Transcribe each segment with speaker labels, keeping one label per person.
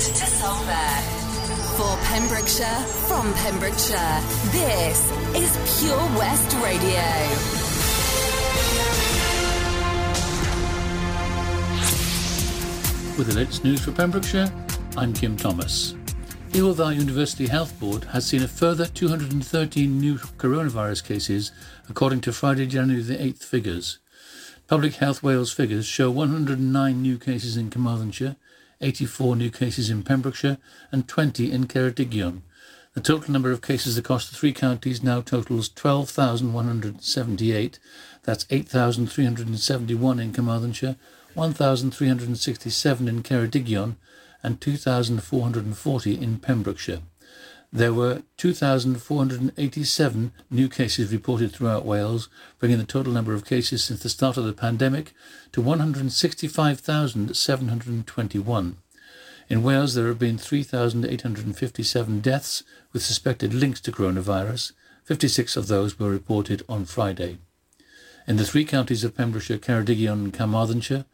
Speaker 1: To Salford. For Pembrokeshire, from Pembrokeshire, this is Pure West Radio.
Speaker 2: With the latest news for Pembrokeshire, I'm Kim Thomas. Hywel Dda University Health Board has seen a further 213 new coronavirus cases, according to Friday, January the 8th figures. Public Health Wales figures show 109 new cases in Carmarthenshire, 84 new cases in Pembrokeshire, and 20 in Ceredigion. The total number of cases across the three counties now totals 12,178. That's 8,371 in Carmarthenshire, 1,367 in Ceredigion, and 2,440 in Pembrokeshire. There were 2,487 new cases reported throughout Wales, bringing the total number of cases since the start of the pandemic to 165,721. In Wales, there have been 3,857 deaths with suspected links to coronavirus. 56 of those were reported on Friday. In the three counties of Pembrokeshire, Ceredigion and Carmarthenshire,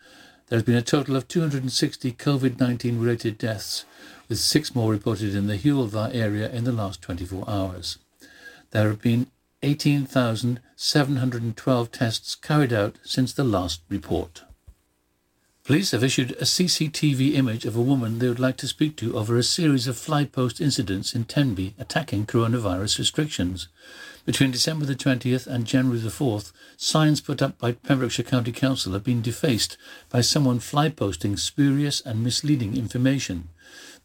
Speaker 2: there has been a total of 260 COVID-19 related deaths, with six more reported in the Hywel Dda area in the last 24 hours. There have been 18,712 tests carried out since the last report. Police have issued a CCTV image of a woman they would like to speak to over a series of flypost incidents in Tenby attacking coronavirus restrictions. Between December the 20th and January the 4th, signs put up by Pembrokeshire County Council have been defaced by someone flyposting spurious and misleading information.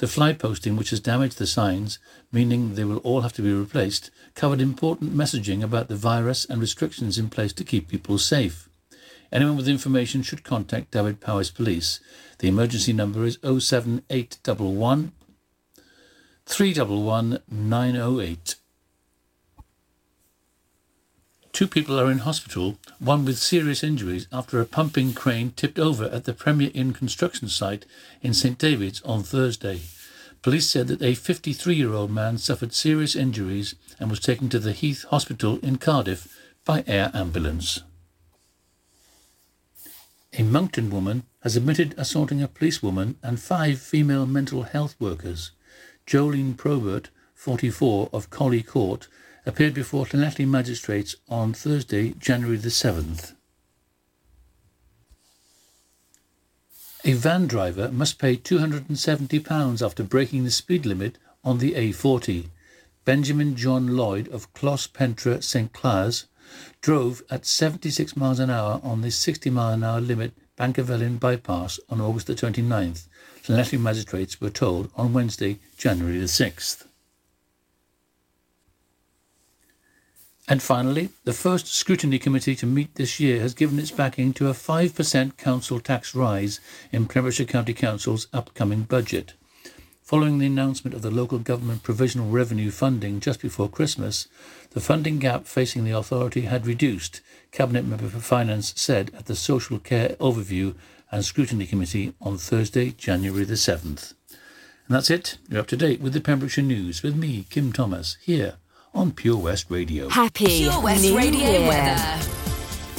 Speaker 2: The fly posting, which has damaged the signs, meaning they will all have to be replaced, covered important messaging about the virus and restrictions in place to keep people safe. Anyone with information should contact Dyfed-Powys Police. The emergency number is 07811 311 908. Two people are in hospital, one with serious injuries after a pumping crane tipped over at the Premier Inn construction site in St David's on Thursday. Police said that a 53 year old man suffered serious injuries and was taken to the Heath Hospital in Cardiff by air ambulance. A Monkton woman has admitted assaulting a policewoman and five female mental health workers. Jolene Probert, 44, of Collie Court, appeared before Llanelli magistrates on Thursday, January the 7th. A van driver must pay £270 after breaking the speed limit on the A40. Benjamin John Lloyd of Clos Pentre St Clears drove at 76 miles an hour on the 60 mile an hour limit Bancyfelin bypass on August the 29th, Llanelli magistrates were told on Wednesday, January the 6th. And finally, the first scrutiny committee to meet this year has given its backing to a 5% council tax rise in Pembrokeshire County Council's upcoming budget. Following the announcement of the local government provisional revenue funding just before Christmas, the funding gap facing the authority had reduced, Cabinet Member for Finance said at the Social Care Overview and Scrutiny Committee on Thursday, January the 7th. And that's it. You're up to date with the Pembrokeshire News with me, Kim Thomas, here on Pure West Radio.
Speaker 1: Happy Pure West New Radio Year. weather.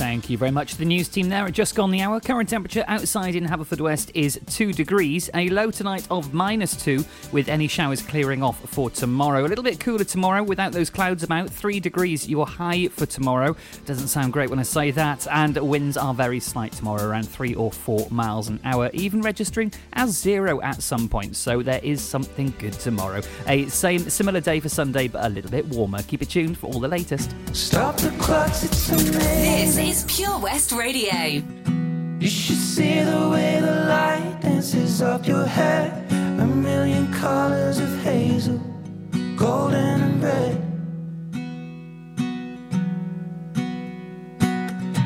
Speaker 3: Thank you very much to the news team there. At just gone the hour, current temperature outside in Haverfordwest is 2 degrees. A low tonight of minus 2, with any showers clearing off for tomorrow. A little bit cooler tomorrow without those clouds about. 3 degrees your high for tomorrow. Doesn't sound great when I say that. And winds are very slight tomorrow, around 3 or 4 miles an hour, even registering as zero at some point. So there is something good tomorrow. A same similar day for Sunday, but a little bit warmer. Keep it tuned for all the latest. Stop the clocks,
Speaker 1: it's amazing is Pure West Radio. You should see the way the light dances up your hair. A million colors of hazel, golden and red.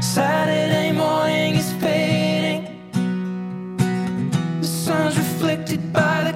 Speaker 1: Saturday morning is fading. The sun's reflected by the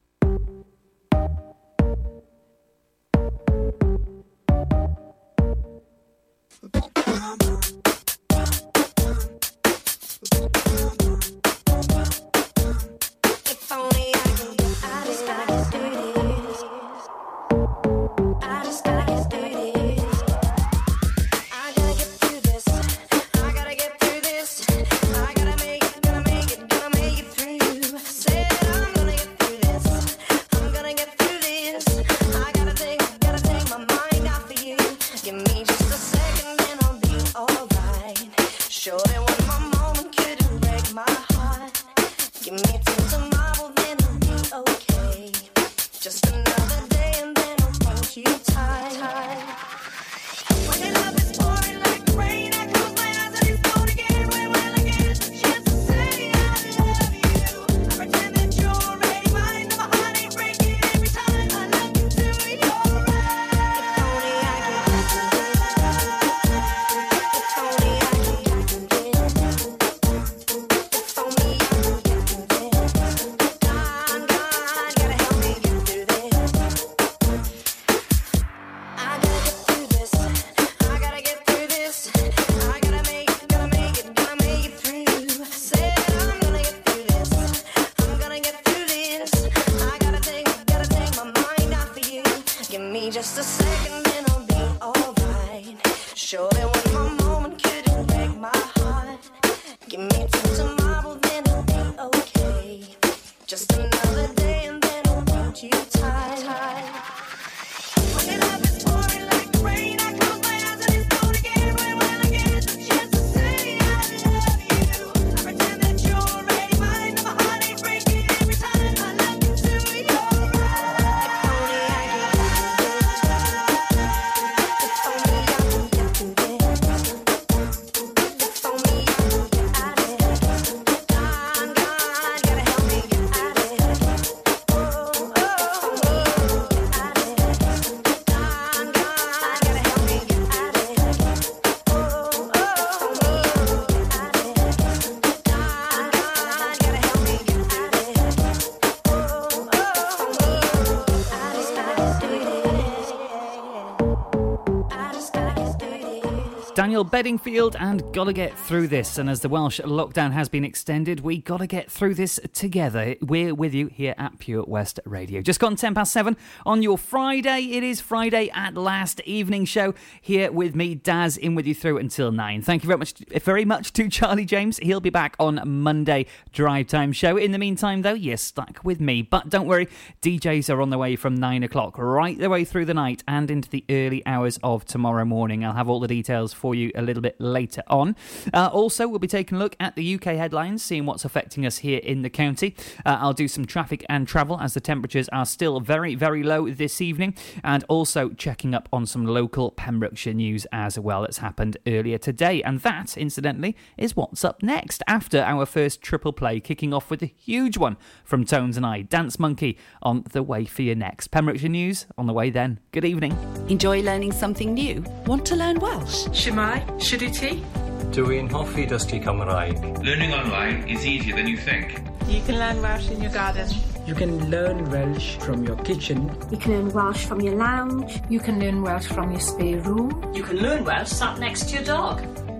Speaker 3: Daniel Bedingfield and Gotta Get Through This. And as the Welsh lockdown has been extended, we gotta get through this together. We're with you here at Pure West Radio. Just gone 10 past 7 on your Friday. It is Friday at last evening show here with me, Daz, in with you through until 9. Thank you very much, very much to Charlie James. He'll be back on Monday Drive Time show. In the meantime, though, you're stuck with me. But don't worry, DJs are on the way from 9 o'clock right the way through the night and into the early hours of tomorrow morning. I'll have all the details for for you a little bit later on. Uh, also, we'll be taking a look at the UK headlines, seeing what's affecting us here in the county. Uh, I'll do some traffic and travel as the temperatures are still very, very low this evening, and also checking up on some local Pembrokeshire news as well that's happened earlier today. And that, incidentally, is what's up next after our first triple play, kicking off with a huge one from Tones and I, Dance Monkey, on the way for your next. Pembrokeshire news on the way then. Good evening.
Speaker 4: Enjoy learning something new? Want to learn Welsh?
Speaker 5: Shemai, Shuduti?
Speaker 6: Dwi'n hoffi dysgu Cymraeg.
Speaker 7: Learning online is easier than you think.
Speaker 5: You can learn Welsh in your garden.
Speaker 8: You can learn Welsh from your kitchen.
Speaker 9: You can learn Welsh from your lounge.
Speaker 10: You can learn Welsh from your spare room.
Speaker 11: You can learn Welsh sat next to your dog.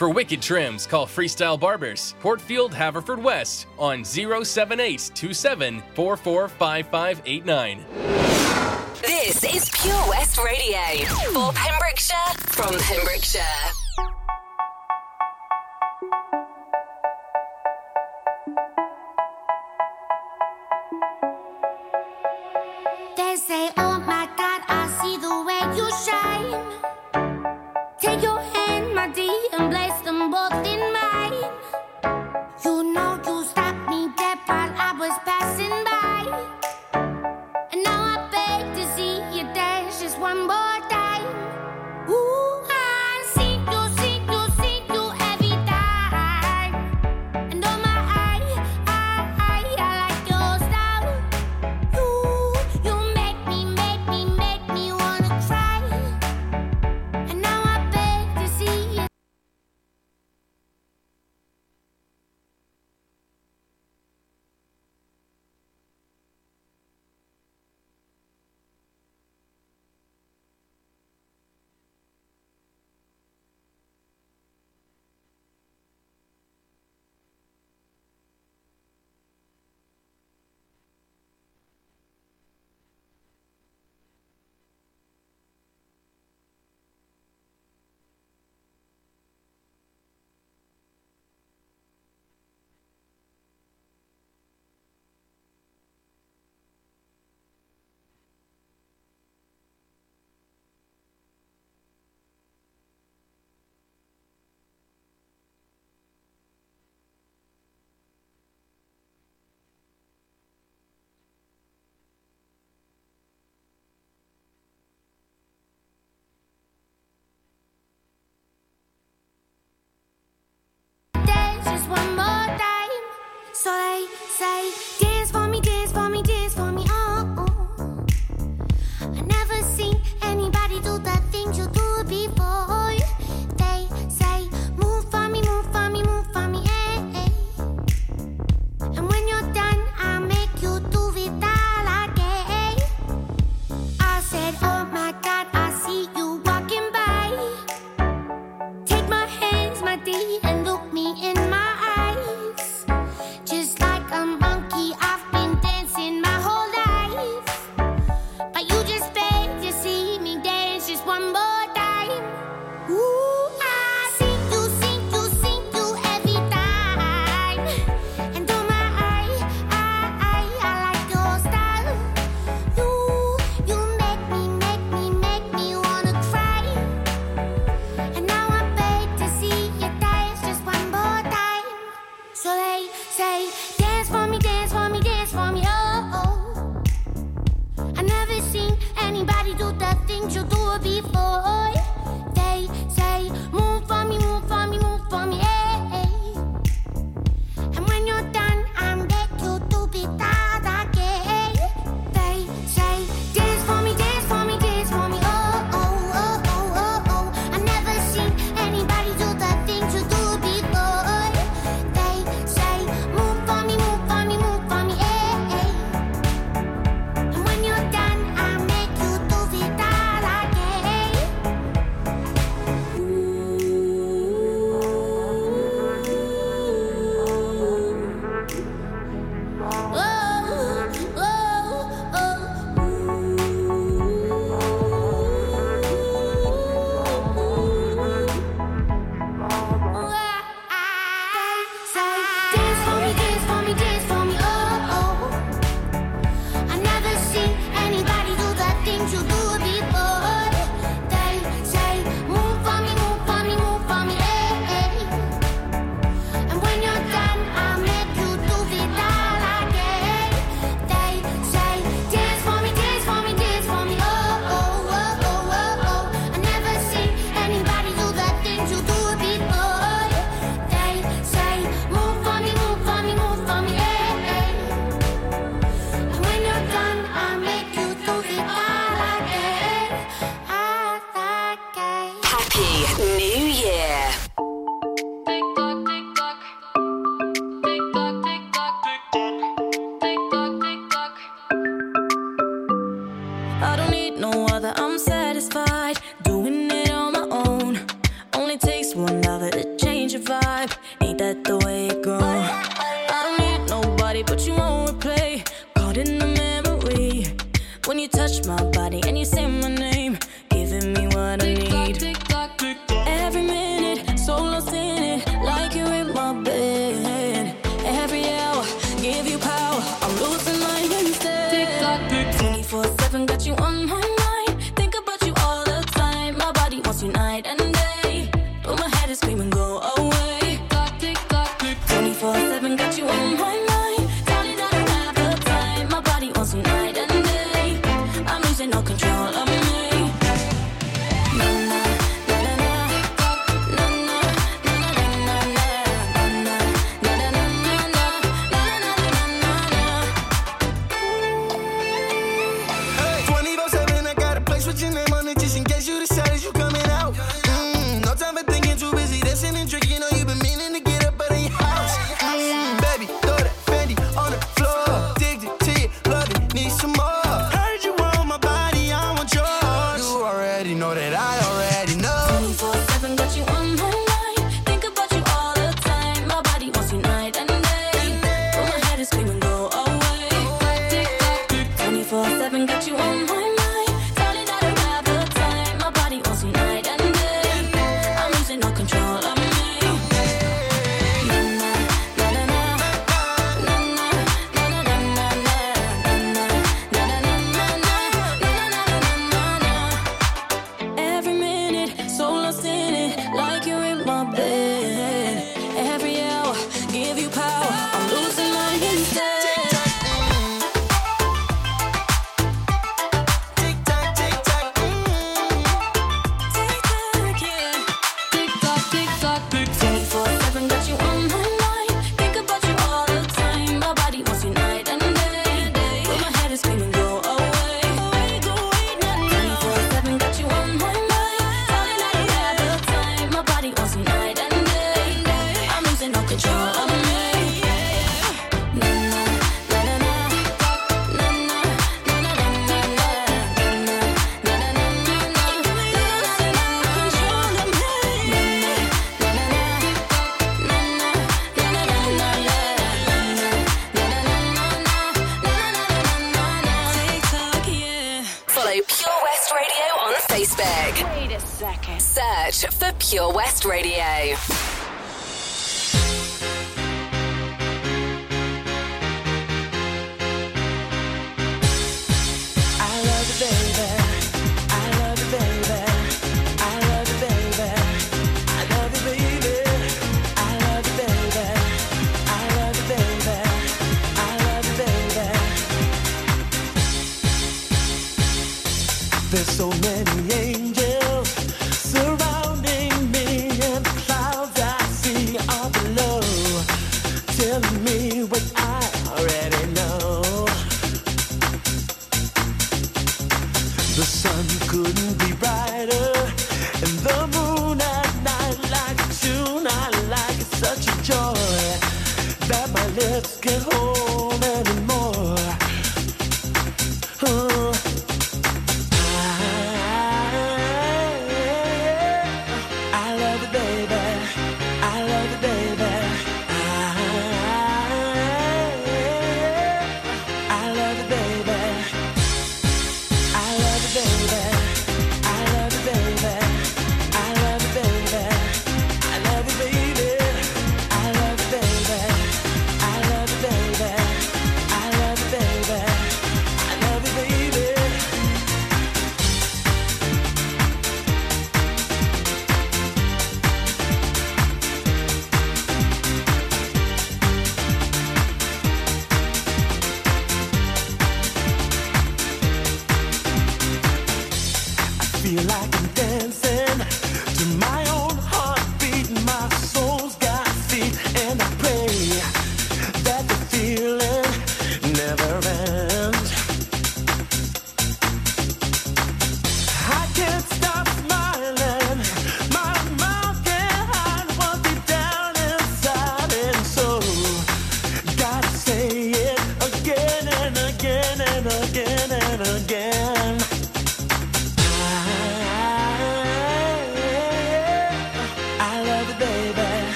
Speaker 12: For wicked trims, call Freestyle Barbers, Portfield, Haverfordwest on 078 27
Speaker 13: This is Pure West Radio for Pembrokeshire from Pembrokeshire.
Speaker 14: my
Speaker 15: baby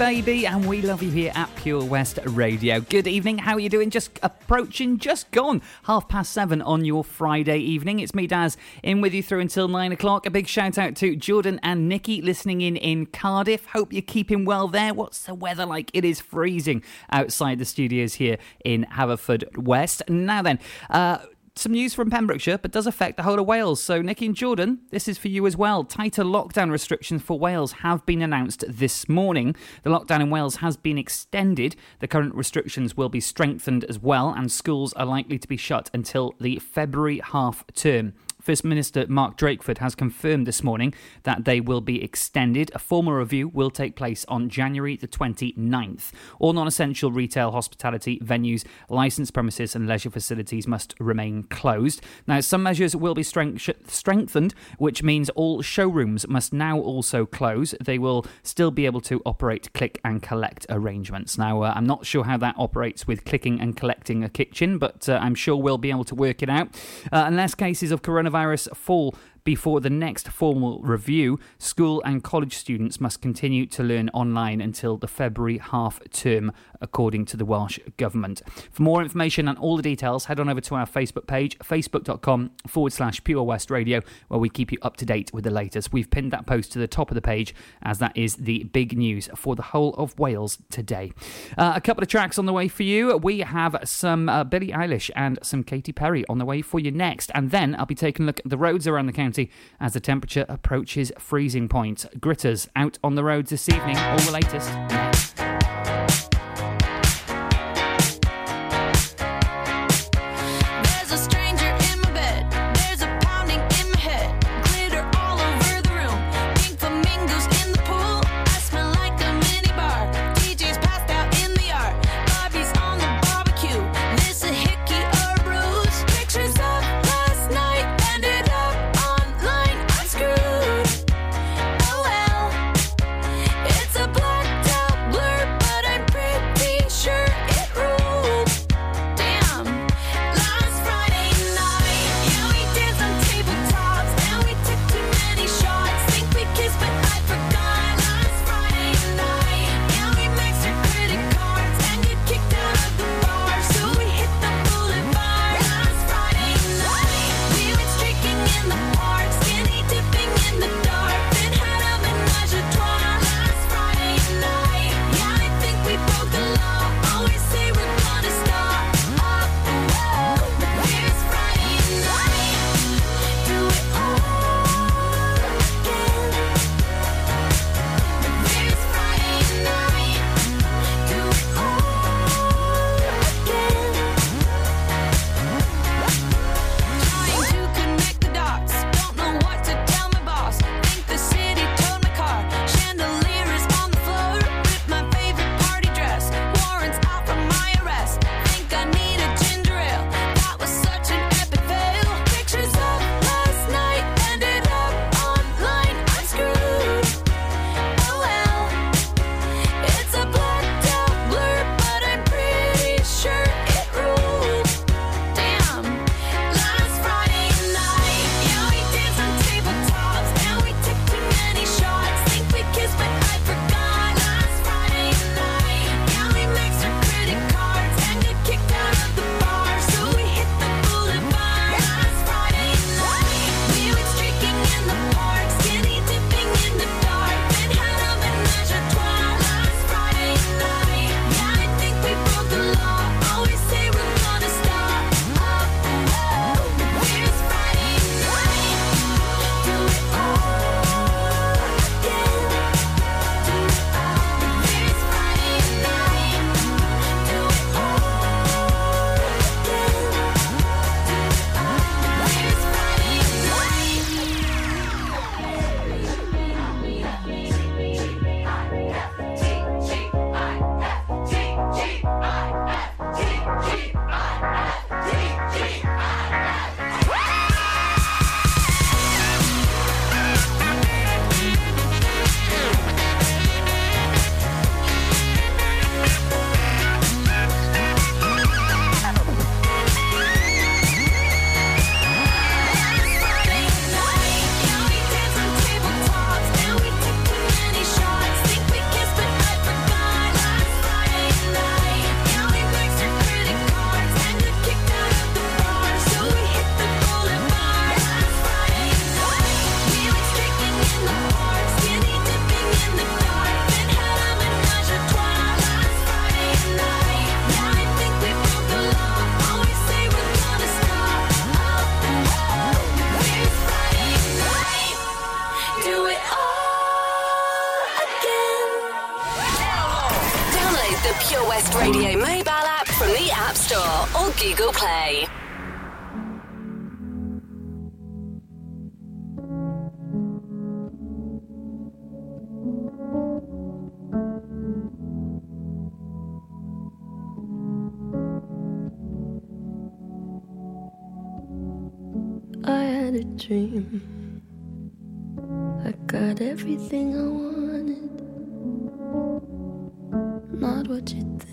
Speaker 15: baby, and
Speaker 3: we love you here at Pure West Radio. Good evening. How are you doing? Just approaching, just gone half past seven on your Friday evening. It's me, Daz, in with you through until nine o'clock. A big shout out to Jordan and Nikki listening in in Cardiff. Hope you're keeping well there. What's the weather like? It is freezing outside the studios here in Haverfordwest. Now then, uh, some news from Pembrokeshire, but does affect the whole of Wales. So, Nikki and Jordan, this is for you as well. Tighter lockdown restrictions for Wales have been announced this morning. The lockdown in Wales has been extended. The current restrictions will be strengthened as well, and schools are likely to be shut until the February half term. First Minister Mark Drakeford has confirmed this morning that they will be extended. A formal review will take place on January the 29th. All non essential retail, hospitality, venues, licensed premises, and leisure facilities must remain closed. Now, some measures will be strengthened, which means all showrooms must now also close. They will still be able to operate click and collect arrangements. Now, uh, I'm not sure how that operates with clicking and collecting a kitchen, but uh, I'm sure we'll be able to work it out. Uh, unless cases of coronavirus coronavirus fall before the next formal review, school and college students must continue to learn online until the February half term, according to the Welsh Government. For more information and all the details, head on over to our Facebook page, facebook.com forward slash Pure West Radio, where we keep you up to date with the latest. We've pinned that post to the top of the page, as that is the big news for the whole of Wales today. Uh, a couple of tracks on the way for you. We have some uh, Billie Eilish and some Katy Perry on the way for you next, and then I'll be taking a look at the roads around the county as the temperature approaches freezing point. Gritters out on the roads this evening. All the latest next.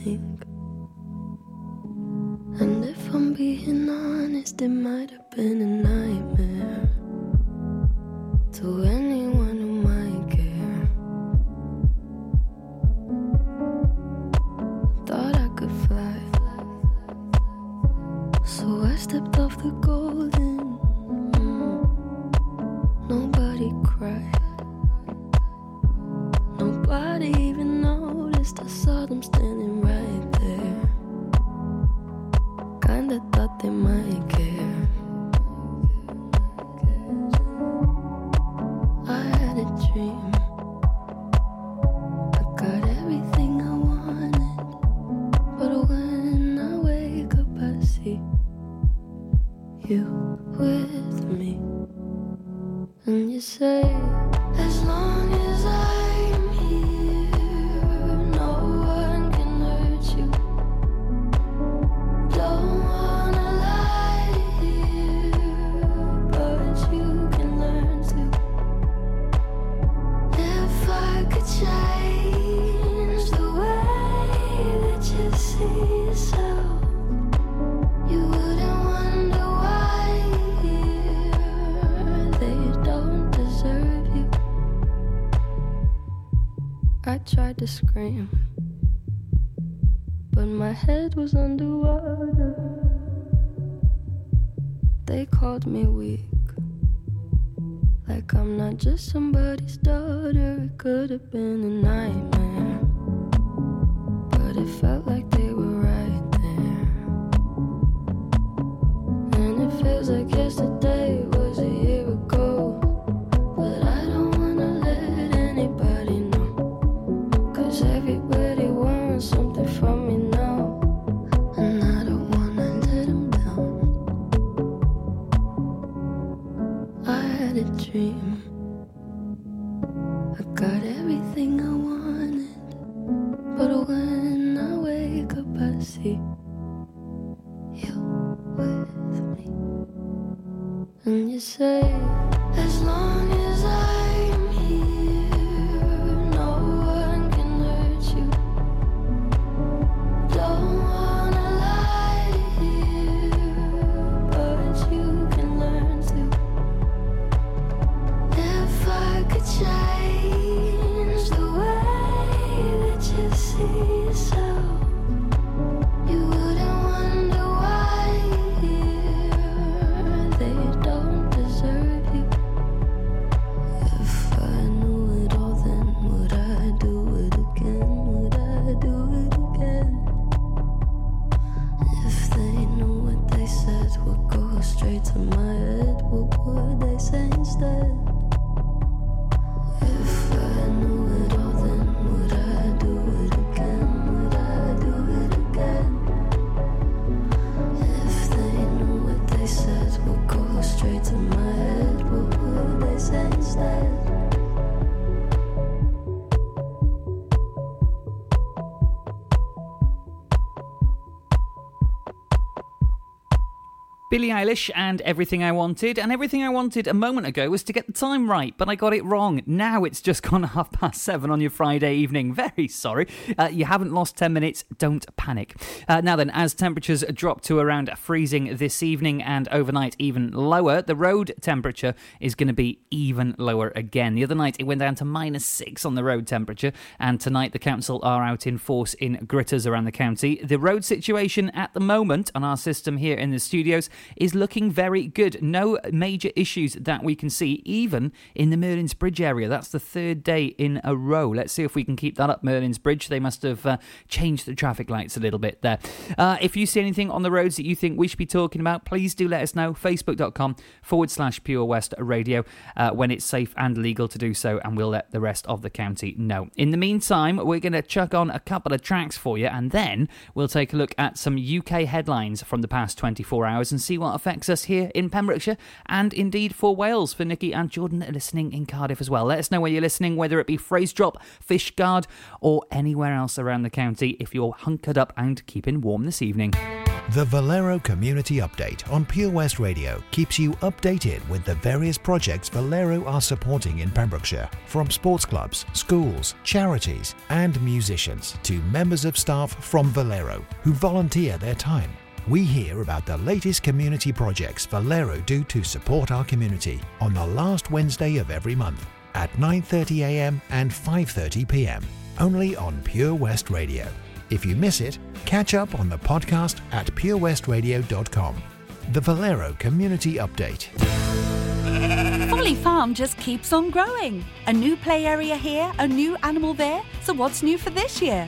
Speaker 16: think. And if I'm being honest, it might have been a nightmare to end. you with me, and you say. just somebody's daughter. It could have been
Speaker 3: Billie Eilish and Everything I Wanted. And Everything I Wanted a moment ago was to get the time right, but I got it wrong. Now it's just gone half past seven on your Friday evening. Very sorry. Uh, you haven't lost 10 minutes. Don't panic. Uh, now then, as temperatures drop to around freezing this evening and overnight even lower, the road temperature is going to be even lower again. The other night it went down to minus six on the road temperature, and tonight the council are out in force in gritters around the county. The road situation at the moment on our system here in the studios looking very good. No major issues that we can see, even in the Merlin's Bridge area. That's the third day in a row. Let's see if we can keep that up, Merlin's Bridge. They must have uh, changed the traffic lights a little bit there. Uh, if you see anything on the roads that you think we should be talking about, please do let us know. Facebook.com forward slash Pure West Radio uh, when it's safe and legal to do so, and we'll let the rest of the county know. In the meantime, we're going to chuck on a couple of tracks for you, and then we'll take a look at some UK headlines from the past 24 hours and see what affects us here in Pembrokeshire and indeed for Wales for Nikki and Jordan listening in Cardiff as well. Let us know where you're listening, whether it be Freystrop, Fishguard, or anywhere else around the county if you're hunkered up and keeping warm this evening.
Speaker 17: The Valero Community Update on Pure West Radio keeps you updated with the various projects Valero are supporting in Pembrokeshire, from sports clubs, schools, charities, and musicians to members of staff from Valero who volunteer their time. We hear about the latest community projects Valero do to support our community on the last Wednesday of every month at 9:30 a.m. and 5:30 p.m. only on Pure West Radio. If you miss it, catch up on the podcast at purewestradio.com. The Valero Community Update.
Speaker 4: Folly Farm just keeps on growing. A new play area here, a new animal there. So what's new for this year?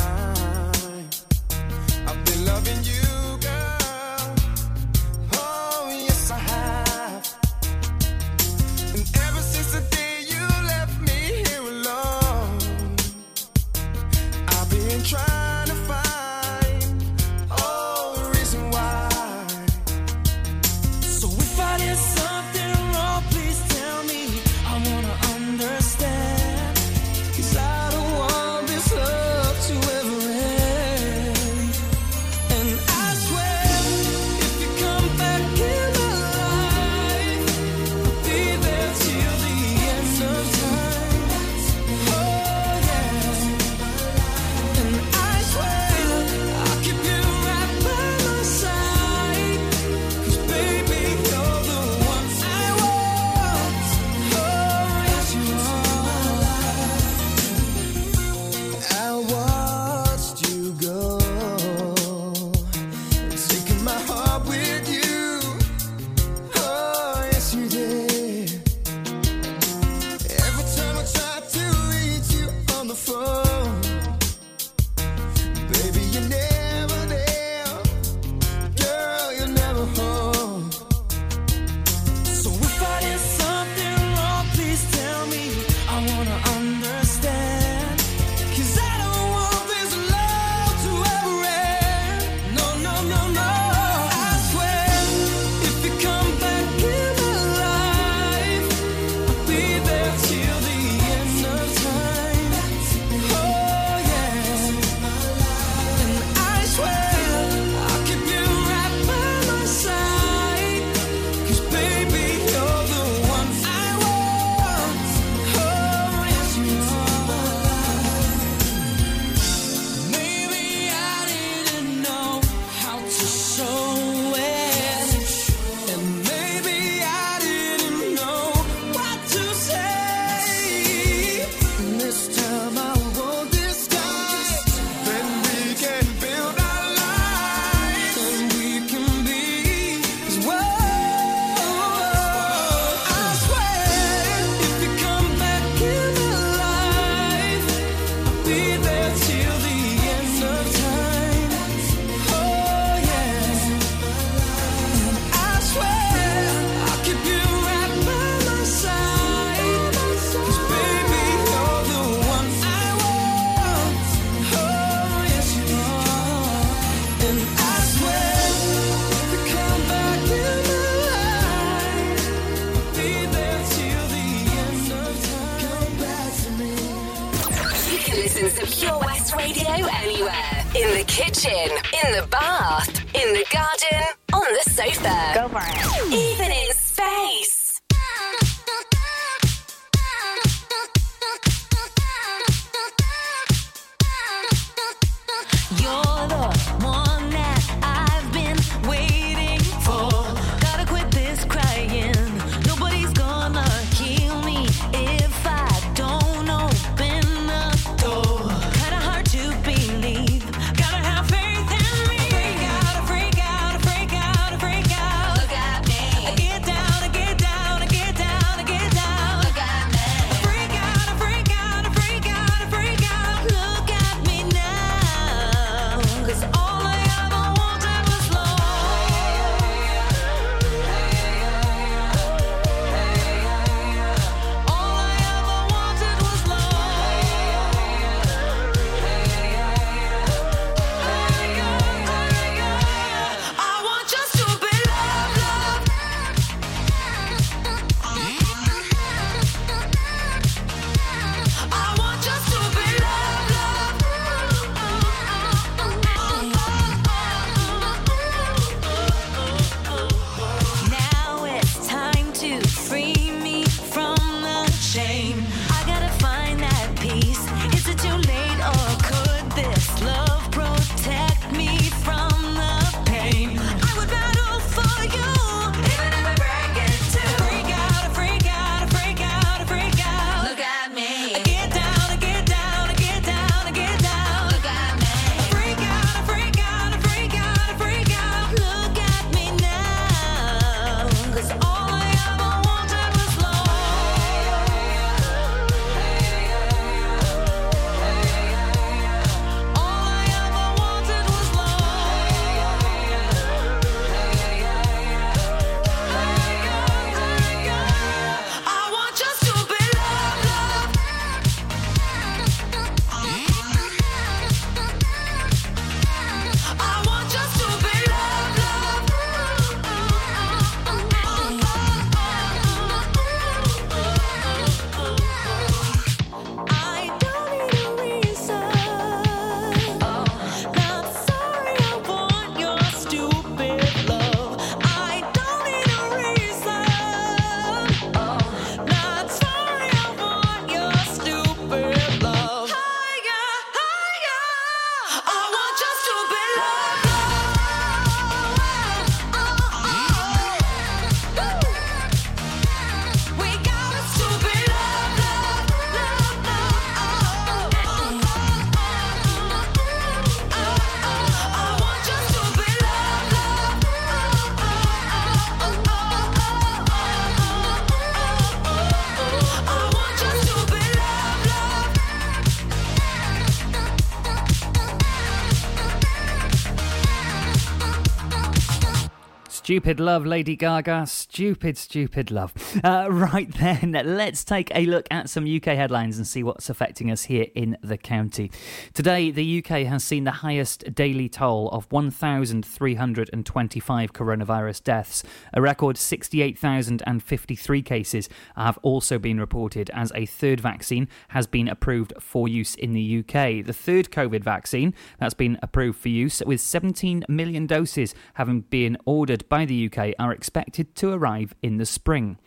Speaker 18: Stupid love,
Speaker 3: Lady Gaga. Stupid, stupid love. Uh, right then, let's take a look at some UK headlines and see what's affecting us here in the county. Today, the UK has seen the highest daily toll of 1,325 coronavirus deaths. A record 68,053 cases have also been reported as a third vaccine has been approved for use in the UK. The third COVID vaccine that's been approved for use, with 17 million doses having been ordered by the UK, are expected to arrive in the spring.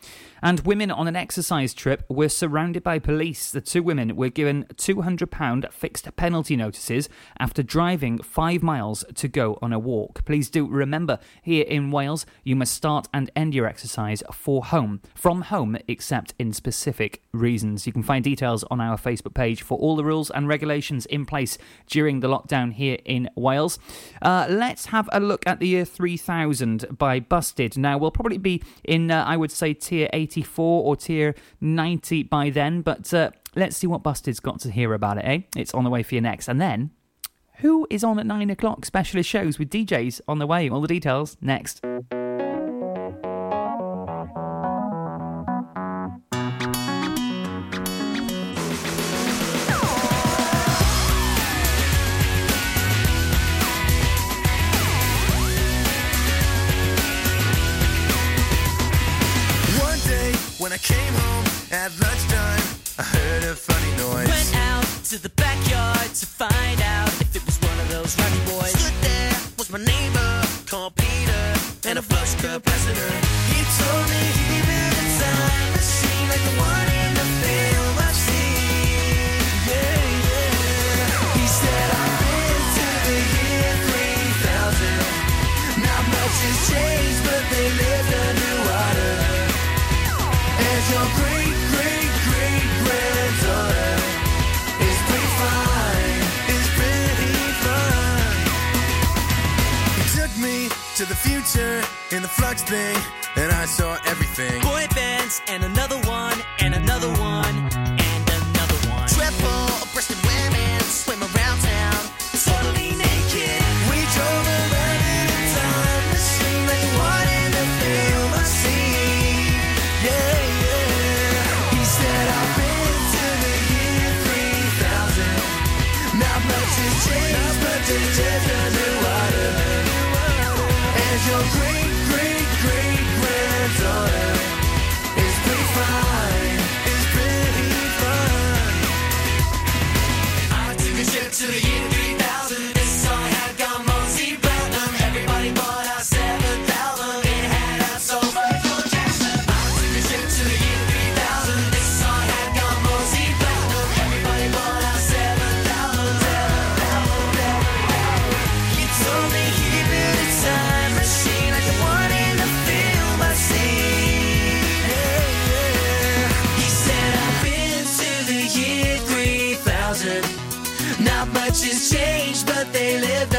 Speaker 3: And women on an exercise trip were surrounded by police. The two women were given £200 fixed penalty notices after driving five miles to go on a walk. Please do remember here in Wales, you must start and end your exercise for home, from home, except in specific reasons. You can find details on our Facebook page for all the rules and regulations in place during the lockdown here in Wales. Uh, let's have a look at the year 3000 by Busted. Now, we'll probably be in, uh, I would say, tier 84 or tier 90 by then, but uh, let's see what Busted's got to hear about it, eh? It's on the way for you next. And then, who is on at 9 o'clock? Specialist shows with DJs on the way. All the details next.
Speaker 19: Capacitor. He told me he built a time machine like the one in the film I've seen. Yeah. He said I've been to the year 3000. Not much has changed, but they lived. As your great, great, great is pretty fine, pretty. He took me to the future in thing, and I saw everything.
Speaker 20: Boy
Speaker 19: changed, but they lived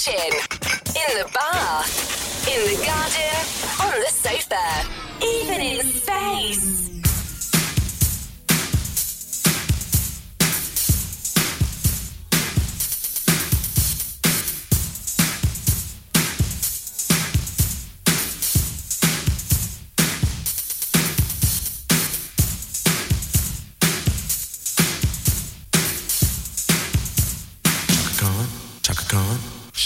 Speaker 13: kitchen, in the bath, in the garden, on the sofa, even in space.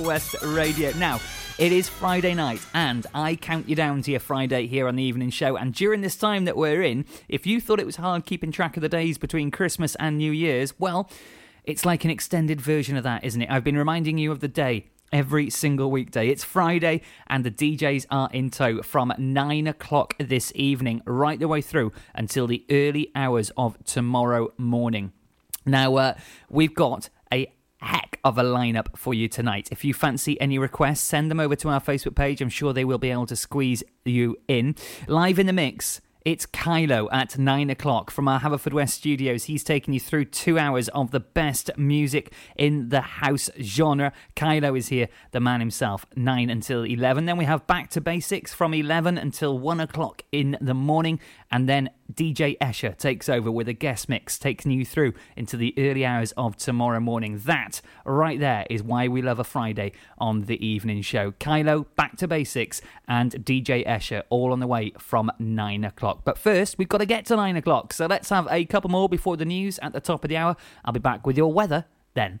Speaker 3: West Radio. Now, it is Friday night, and I count you down to your Friday here on the evening show. And during this time that we're in, if you thought it was hard keeping track of the days between Christmas and New Year's, well, it's like an extended version of that, isn't it? I've been reminding you of the day every single weekday. It's Friday, and the DJs are in tow from 9 o'clock this evening, right the way through until the early hours of tomorrow morning. Now, uh, we've got heck of a lineup for you tonight. If you fancy any requests, send them over to our Facebook page. I'm sure they will be able to squeeze you in. Live in the mix. It's Kylo at 9 o'clock from our Haverfordwest studios. He's taking you through two hours of the best music in the house genre. Kylo is here, the man himself, 9 until 11. Then we have Back to Basics from 11 until 1 o'clock in the morning. And then DJ Escher takes over with a guest mix, taking you through into the early hours of tomorrow morning. That right there is why we love a Friday on the evening show. Kylo, back to basics, and DJ Escher all on the way from nine o'clock. But first, we've got to get to nine o'clock, so let's have a couple more before the news at the top of the hour. I'll be back with your weather then.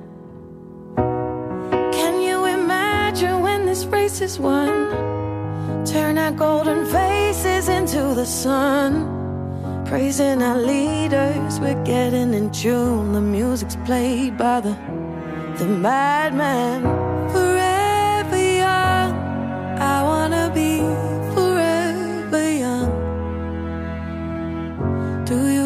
Speaker 1: Race is won? Turn our golden faces into the sun. Praising our leaders, we're getting in tune. The music's played by the the madman. Forever young, I wanna be forever young. Do you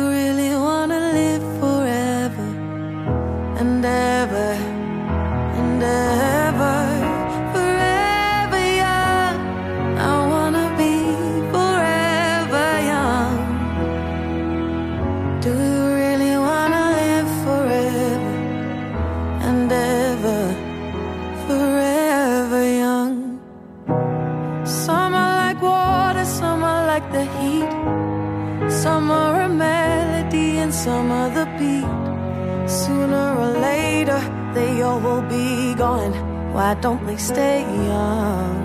Speaker 1: some the beat. Sooner or later, they all will be gone. Why don't they stay young?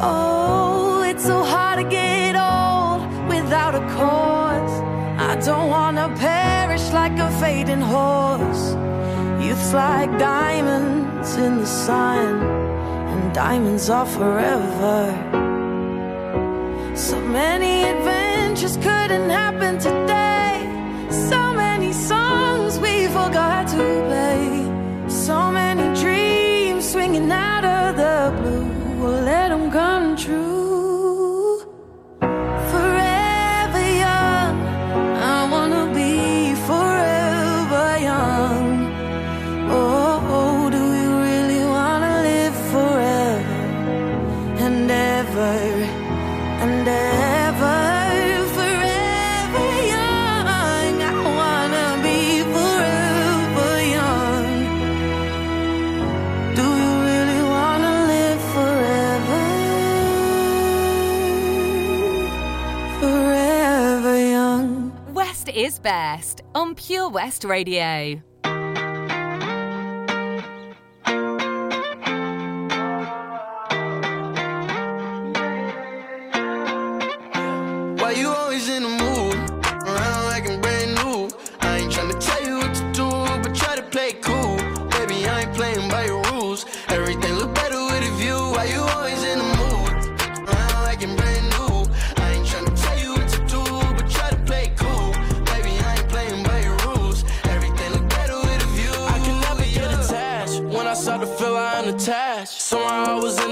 Speaker 1: Oh, it's so hard to get old without a cause. I don't wanna perish like a fading horse. Youth's like diamonds in the sun, and diamonds are forever. So many adventures couldn't happen today. So out
Speaker 13: best on Pure West Radio.